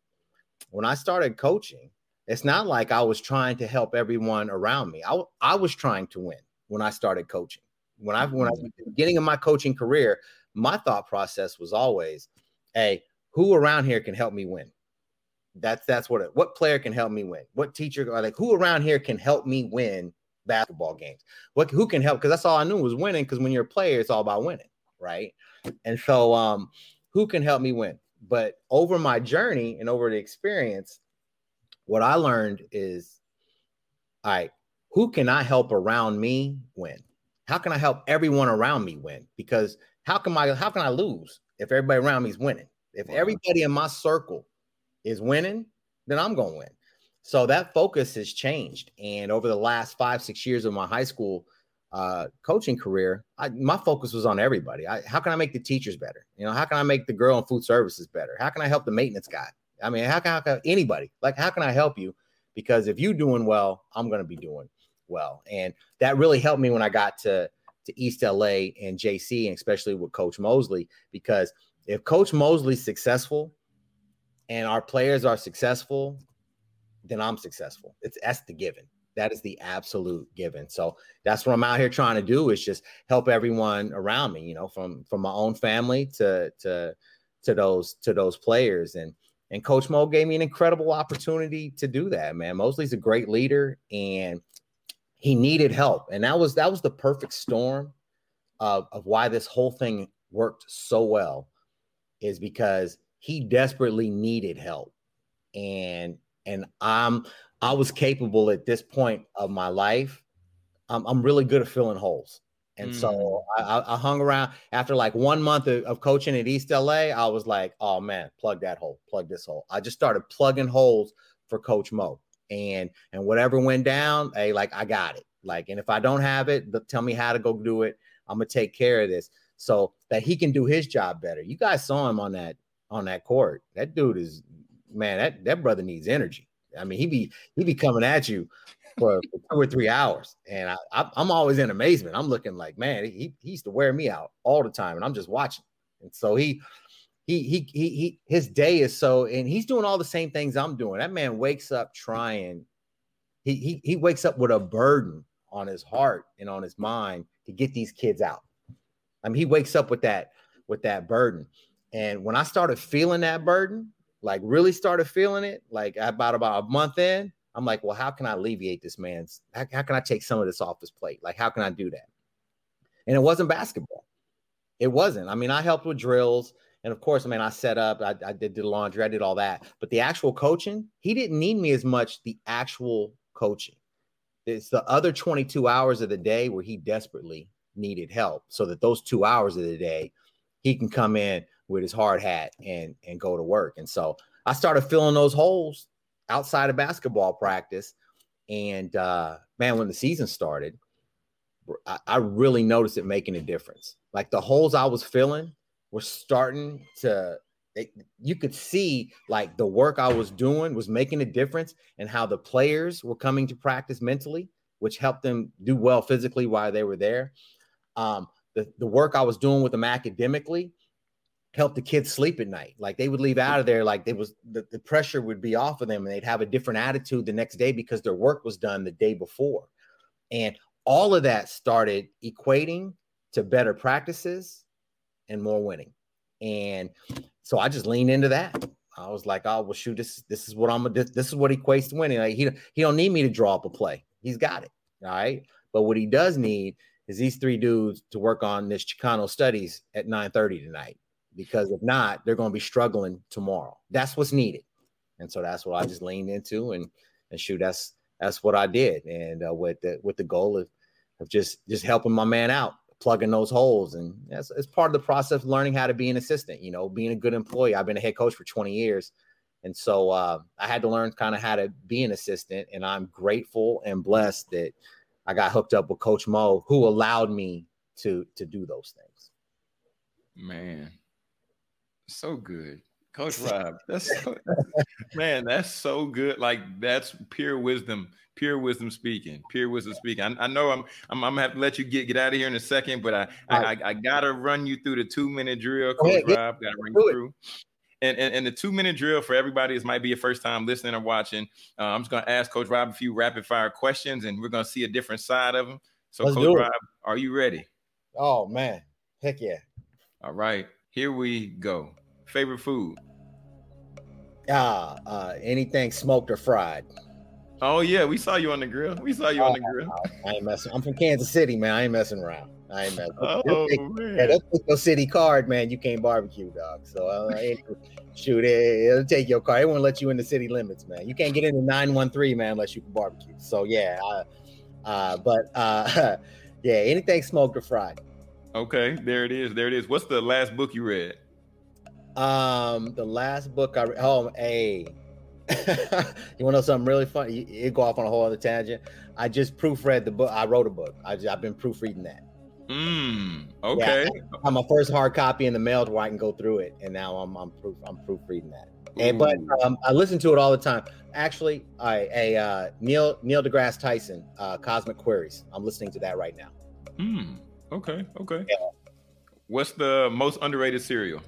when I started coaching, it's not like I was trying to help everyone around me. I, I was trying to win when I started coaching. When I when I was mm-hmm. beginning of my coaching career, my thought process was always, hey, who around here can help me win? That's that's what it, what player can help me win? What teacher like who around here can help me win basketball games? What who can help? Because that's all I knew was winning. Because when you're a player, it's all about winning, right? And so, um, who can help me win? But over my journey and over the experience, what I learned is, all right, who can I help around me win? How can I help everyone around me win? Because how can I how can I lose if everybody around me is winning? If everybody in my circle is winning, then I'm going to win. So that focus has changed. And over the last five, six years of my high school uh, coaching career, I, my focus was on everybody. I, how can I make the teachers better? You know, how can I make the girl in food services better? How can I help the maintenance guy? I mean, how can, how can anybody like how can I help you? Because if you're doing well, I'm going to be doing well, and that really helped me when I got to to East LA and JC, and especially with Coach Mosley. Because if Coach Mosley's successful and our players are successful, then I'm successful. It's that's the given. That is the absolute given. So that's what I'm out here trying to do is just help everyone around me, you know, from from my own family to to to those to those players. And and Coach Mo gave me an incredible opportunity to do that, man. Mosley's a great leader and he needed help. And that was that was the perfect storm of, of why this whole thing worked so well, is because he desperately needed help. And and I'm I was capable at this point of my life. I'm, I'm really good at filling holes. And mm. so I, I, hung around after like one month of, of, coaching at East LA. I was like, oh man, plug that hole, plug this hole. I just started plugging holes for Coach Mo. And and whatever went down, hey, like I got it. Like, and if I don't have it, tell me how to go do it. I'm gonna take care of this so that he can do his job better. You guys saw him on that on that court. That dude is man, that, that brother needs energy. I mean, he be he be coming at you for, for two or three hours, and I, I, am always in amazement. I'm looking like, man, he, he used to wear me out all the time, and I'm just watching. And so he he he he, he his day is so, and he's doing all the same things I'm doing. That man wakes up trying. He he he wakes up with a burden on his heart and on his mind to get these kids out. I mean, he wakes up with that with that burden. And when I started feeling that burden, like really started feeling it, like about about a month in, I'm like, well, how can I alleviate this man's? How, how can I take some of this off his plate? Like, how can I do that? And it wasn't basketball. It wasn't. I mean, I helped with drills. And of course, I mean, I set up, I, I did the laundry, I did all that. But the actual coaching, he didn't need me as much, the actual coaching. It's the other 22 hours of the day where he desperately needed help so that those two hours of the day, he can come in with his hard hat and and go to work. And so I started filling those holes outside of basketball practice. And uh, man, when the season started, I, I really noticed it making a difference. Like the holes I was filling were starting to it, you could see like the work I was doing was making a difference and how the players were coming to practice mentally, which helped them do well physically while they were there. Um, the, the work I was doing with them academically helped the kids sleep at night. Like they would leave out of there, like they was the, the pressure would be off of them and they'd have a different attitude the next day because their work was done the day before. And all of that started equating to better practices and more winning. And so I just leaned into that. I was like, oh well, shoot, this this is what I'm this, this is what equates to winning. Like he he don't need me to draw up a play. He's got it. All right. But what he does need is these three dudes to work on this Chicano studies at 9 30 tonight because if not, they're going to be struggling tomorrow. That's what's needed, and so that's what I just leaned into, and and shoot, that's that's what I did, and uh, with the with the goal of of just just helping my man out plugging those holes. And that's it's part of the process of learning how to be an assistant, you know, being a good employee. I've been a head coach for 20 years. And so uh, I had to learn kind of how to be an assistant. And I'm grateful and blessed that I got hooked up with Coach Mo, who allowed me to to do those things. Man, so good. Coach [LAUGHS] Rob, that's so, man, that's so good. Like that's pure wisdom, pure wisdom speaking, pure wisdom speaking. I, I know I'm, I'm, I'm gonna have to let you get get out of here in a second, but I I, I, gotta run you through the two minute drill, Coach ahead, Rob. Gotta run you through. And, and, and, the two minute drill for everybody this might be your first time listening or watching. Uh, I'm just gonna ask Coach Rob a few rapid fire questions, and we're gonna see a different side of him. So, Let's Coach Rob, are you ready? Oh man, heck yeah! All right, here we go. Favorite food? Ah, uh, uh, anything smoked or fried. Oh yeah, we saw you on the grill. We saw you oh, on the grill. I, ain't messing. I'm from Kansas City, man. I ain't messing around. I ain't messing. Oh take, [LAUGHS] man, yeah, that's your city card, man. You can't barbecue, dog. So uh, shoot, it, it'll take your car. It won't let you in the city limits, man. You can't get into nine one three, man, unless you can barbecue. So yeah, uh, but uh, [LAUGHS] yeah, anything smoked or fried. Okay, there it is. There it is. What's the last book you read? Um, the last book I read. Oh, a. [LAUGHS] you want to know something really funny? It go off on a whole other tangent. I just proofread the book. I wrote a book. I have been proofreading that. Mm, okay. Yeah, I, am my first hard copy in the mail where I can go through it, and now I'm I'm proof I'm proofreading that. And but um, I listen to it all the time. Actually, I a uh, Neil Neil deGrasse Tyson, uh, Cosmic Queries. I'm listening to that right now. Hmm. Okay. Okay. Yeah. What's the most underrated cereal?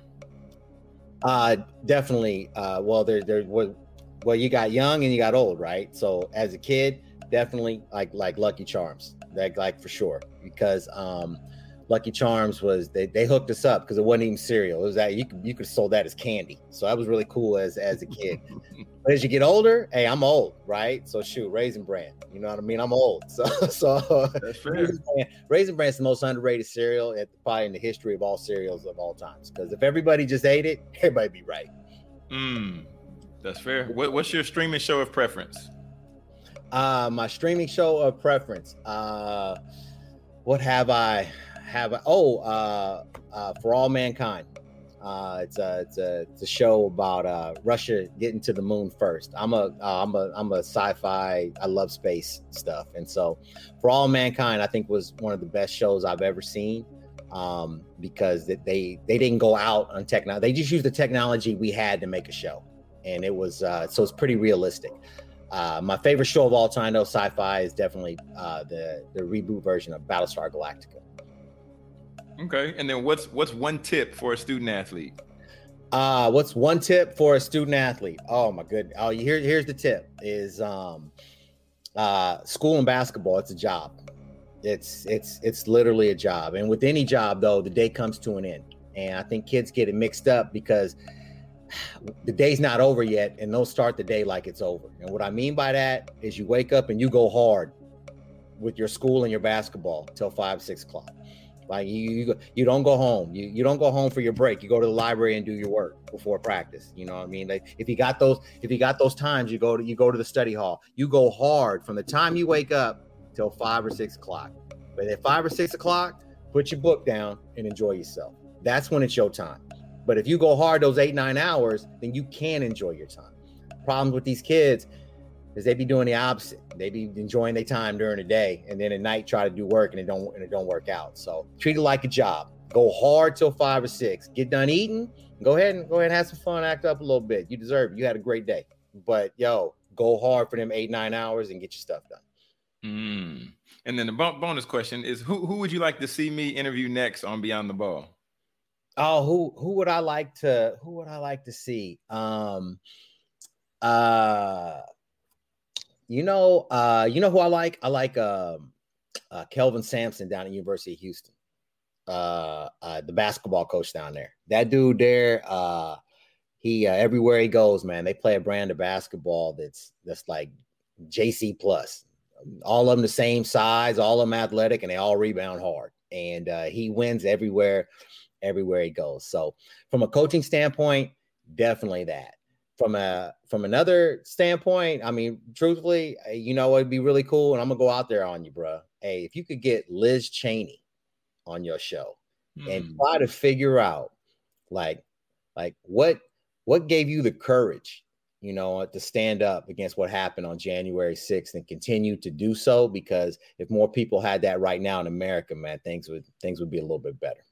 Uh, definitely. Uh, well, there, there, well, well, you got young and you got old, right? So as a kid, definitely like like Lucky Charms, like like for sure, because um, Lucky Charms was they, they hooked us up because it wasn't even cereal. It was that you could you could have sold that as candy. So that was really cool as as a kid. [LAUGHS] but as you get older, hey, I'm old, right? So shoot, Raisin Bran. You know what I mean? I'm old. [LAUGHS] So so That's fair. Raisin, Bran, Raisin Bran is the most underrated cereal at probably in the history of all cereals of all times. Because if everybody just ate it, everybody be right. Mm, that's fair. What, what's your streaming show of preference? Uh my streaming show of preference. Uh what have I? have a, oh uh, uh, for all mankind. Uh, it's a it's a it's a show about uh, Russia getting to the moon first. I'm a am uh, a I'm a sci-fi. I love space stuff, and so for all mankind, I think was one of the best shows I've ever seen um, because they they didn't go out on technology. They just used the technology we had to make a show, and it was uh, so it's pretty realistic. Uh, my favorite show of all time, though, sci-fi, is definitely uh, the the reboot version of Battlestar Galactica. Okay. And then what's what's one tip for a student athlete? Uh what's one tip for a student athlete? Oh my good. Oh, here, here's the tip is um uh school and basketball, it's a job. It's it's it's literally a job. And with any job though, the day comes to an end. And I think kids get it mixed up because the day's not over yet and they'll start the day like it's over. And what I mean by that is you wake up and you go hard with your school and your basketball till five, six o'clock. Like you, you, you don't go home. You, you don't go home for your break. You go to the library and do your work before practice. You know what I mean? Like if you got those, if you got those times, you go to you go to the study hall. You go hard from the time you wake up till five or six o'clock. But at five or six o'clock, put your book down and enjoy yourself. That's when it's your time. But if you go hard those eight nine hours, then you can enjoy your time. Problems with these kids is they be doing the opposite. They be enjoying their time during the day, and then at night try to do work, and it don't and it don't work out. So treat it like a job. Go hard till five or six. Get done eating. Go ahead and go ahead and have some fun. Act up a little bit. You deserve it. You had a great day. But yo, go hard for them eight nine hours and get your stuff done. Mm. And then the bonus question is: Who who would you like to see me interview next on Beyond the Ball? Oh, who who would I like to who would I like to see? Um, uh you know, uh, you know who I like? I like um, uh, Kelvin Sampson down at University of Houston, uh, uh, the basketball coach down there. That dude there, uh, he uh, everywhere he goes, man, they play a brand of basketball that's that's like JC plus. All of them the same size, all of them athletic, and they all rebound hard. And uh, he wins everywhere, everywhere he goes. So, from a coaching standpoint, definitely that from a from another standpoint, I mean, truthfully, you know, it'd be really cool, and I'm gonna go out there on you, bro. Hey, if you could get Liz Cheney on your show and Hmm. try to figure out like like what what gave you the courage you know to stand up against what happened on January 6th and continue to do so because if more people had that right now in America man things would things would be a little bit better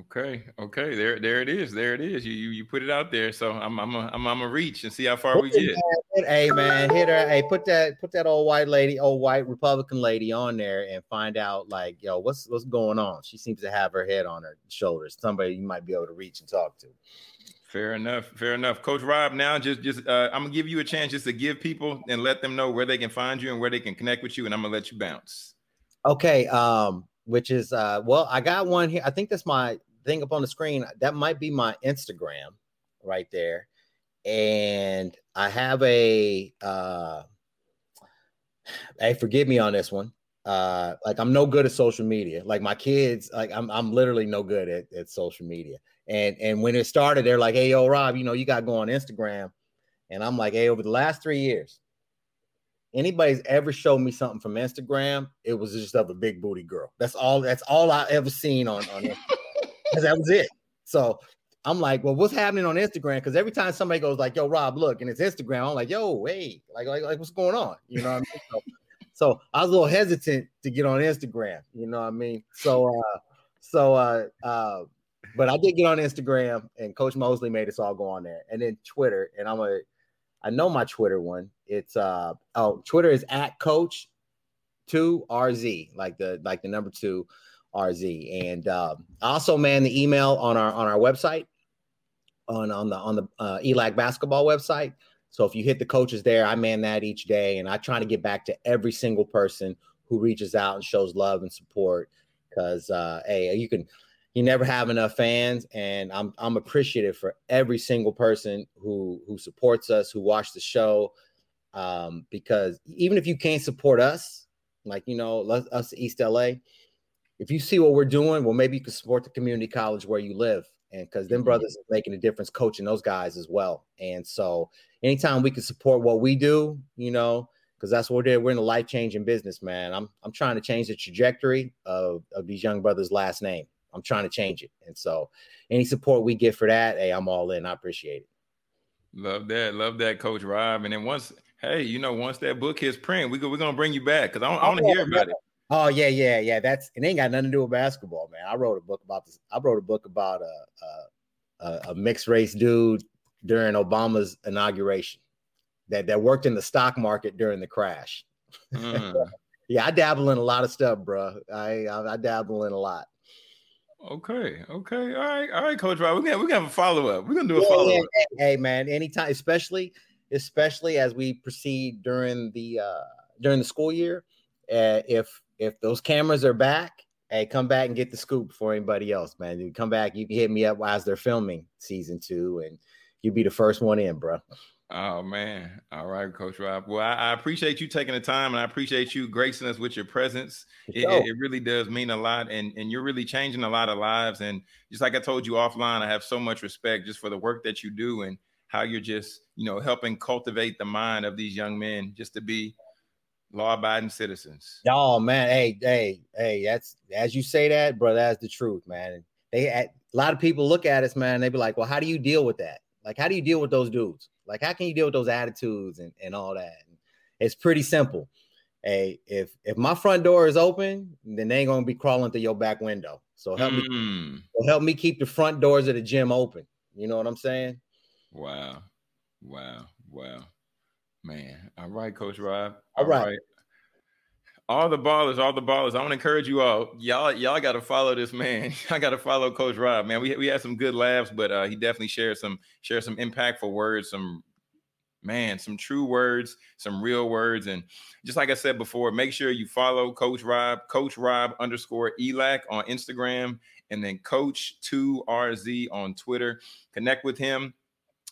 Okay, okay, there, there it is, there it is. You, you, you put it out there, so I'm, I'm, a, I'm, I'm a reach and see how far we get. Hey man, hit her. Hey, put that put that old white lady, old white Republican lady on there and find out like, yo, what's what's going on? She seems to have her head on her shoulders. Somebody you might be able to reach and talk to. Fair enough, fair enough, Coach Rob. Now, just, just, uh, I'm gonna give you a chance just to give people and let them know where they can find you and where they can connect with you, and I'm gonna let you bounce. Okay, um, which is uh well, I got one here. I think that's my thing up on the screen. That might be my Instagram right there. And I have a uh hey, forgive me on this one. Uh like I'm no good at social media. Like my kids, like I'm I'm literally no good at, at social media. And and when it started, they're like, hey yo, Rob, you know, you gotta go on Instagram. And I'm like, hey, over the last three years, anybody's ever showed me something from Instagram, it was just of a big booty girl. That's all. That's all I ever seen on on [LAUGHS] that was it. So I'm like, well, what's happening on Instagram? Because every time somebody goes like, yo, Rob, look, and it's Instagram, I'm like, yo, wait, like, like, like what's going on? You know what I mean? So, [LAUGHS] so I was a little hesitant to get on Instagram. You know what I mean? So, uh, so, uh, uh, but I did get on Instagram, and Coach Mosley made us all go on there, and then Twitter, and I'm a, I know my Twitter one. It's uh, oh, Twitter is at Coach Two RZ, like the like the number two RZ, and I also man the email on our on our website, on on the on the uh, ELAC basketball website. So if you hit the coaches there, I man that each day, and I try to get back to every single person who reaches out and shows love and support. Because uh, hey, you can you never have enough fans, and I'm I'm appreciative for every single person who who supports us, who watch the show. Um, because even if you can't support us, like you know, let- us East LA, if you see what we're doing, well, maybe you can support the community college where you live. And because them Mhm. brothers are making a difference coaching those guys as well. And so anytime we can support what we do, you know, because that's what we're doing. We're in a life-changing business, man. I'm I'm trying to change the trajectory of, of these young brothers' last name. I'm trying to change it. And so any support we get for that, hey, I'm all in. I appreciate it. Love that, love that, Coach Rob. And then once, hey, you know, once that book hits print, we go, we're gonna bring you back because I, want to hear about it. Oh yeah, yeah, yeah. That's it. Ain't got nothing to do with basketball, man. I wrote a book about this. I wrote a book about a a, a mixed race dude during Obama's inauguration that that worked in the stock market during the crash. Mm, [LAUGHS] Yeah, I dabble in a lot of stuff, bro. I I, I dabble in a lot. Okay, okay, all right, all right, Coach Rob. We're gonna we're gonna have a follow up. We're gonna do a Yeah, follow yeah, up. hey, hey, man, anytime, especially especially as we proceed during the uh during the school year, uh, if if those cameras are back, hey, come back and get the scoop for anybody else, man. You come back, you can hit me up as they're filming season two, and you be the first one in, bro. Oh man. All right, Coach Rob. Well, I, I appreciate you taking the time and I appreciate you gracing us with your presence. It, it, it really does mean a lot and, and you're really changing a lot of lives. And just like I told you offline, I have so much respect just for the work that you do and how you're just, you know, helping cultivate the mind of these young men just to be law-abiding citizens. Oh man, hey, hey, hey, that's as you say that, bro. That's the truth, man. They a lot of people look at us, man. They be like, "Well, how do you deal with that? Like, how do you deal with those dudes? Like, how can you deal with those attitudes and and all that?" It's pretty simple. Hey, if if my front door is open, then they ain't gonna be crawling through your back window. So help me, Mm, help me keep the front doors of the gym open. You know what I'm saying? wow. Wow. Wow. Man. All right, Coach Rob. All right. All the ballers, all the ballers. I want to encourage you all. Y'all, y'all got to follow this man. I got to follow Coach Rob. Man, we we had some good laughs, but uh, he definitely shared some shared some impactful words, some man, some true words, some real words, and just like I said before, make sure you follow Coach Rob, Coach Rob underscore Elac on Instagram, and then Coach Two RZ on Twitter. Connect with him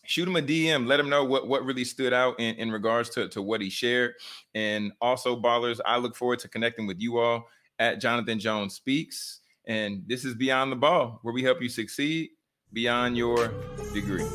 shoot him a DM, let him know what, what really stood out in, in regards to, to what he shared. And also, ballers, I look forward to connecting with you all at Jonathan Jones Speaks. And this is Beyond the Ball, where we help you succeed beyond your degree.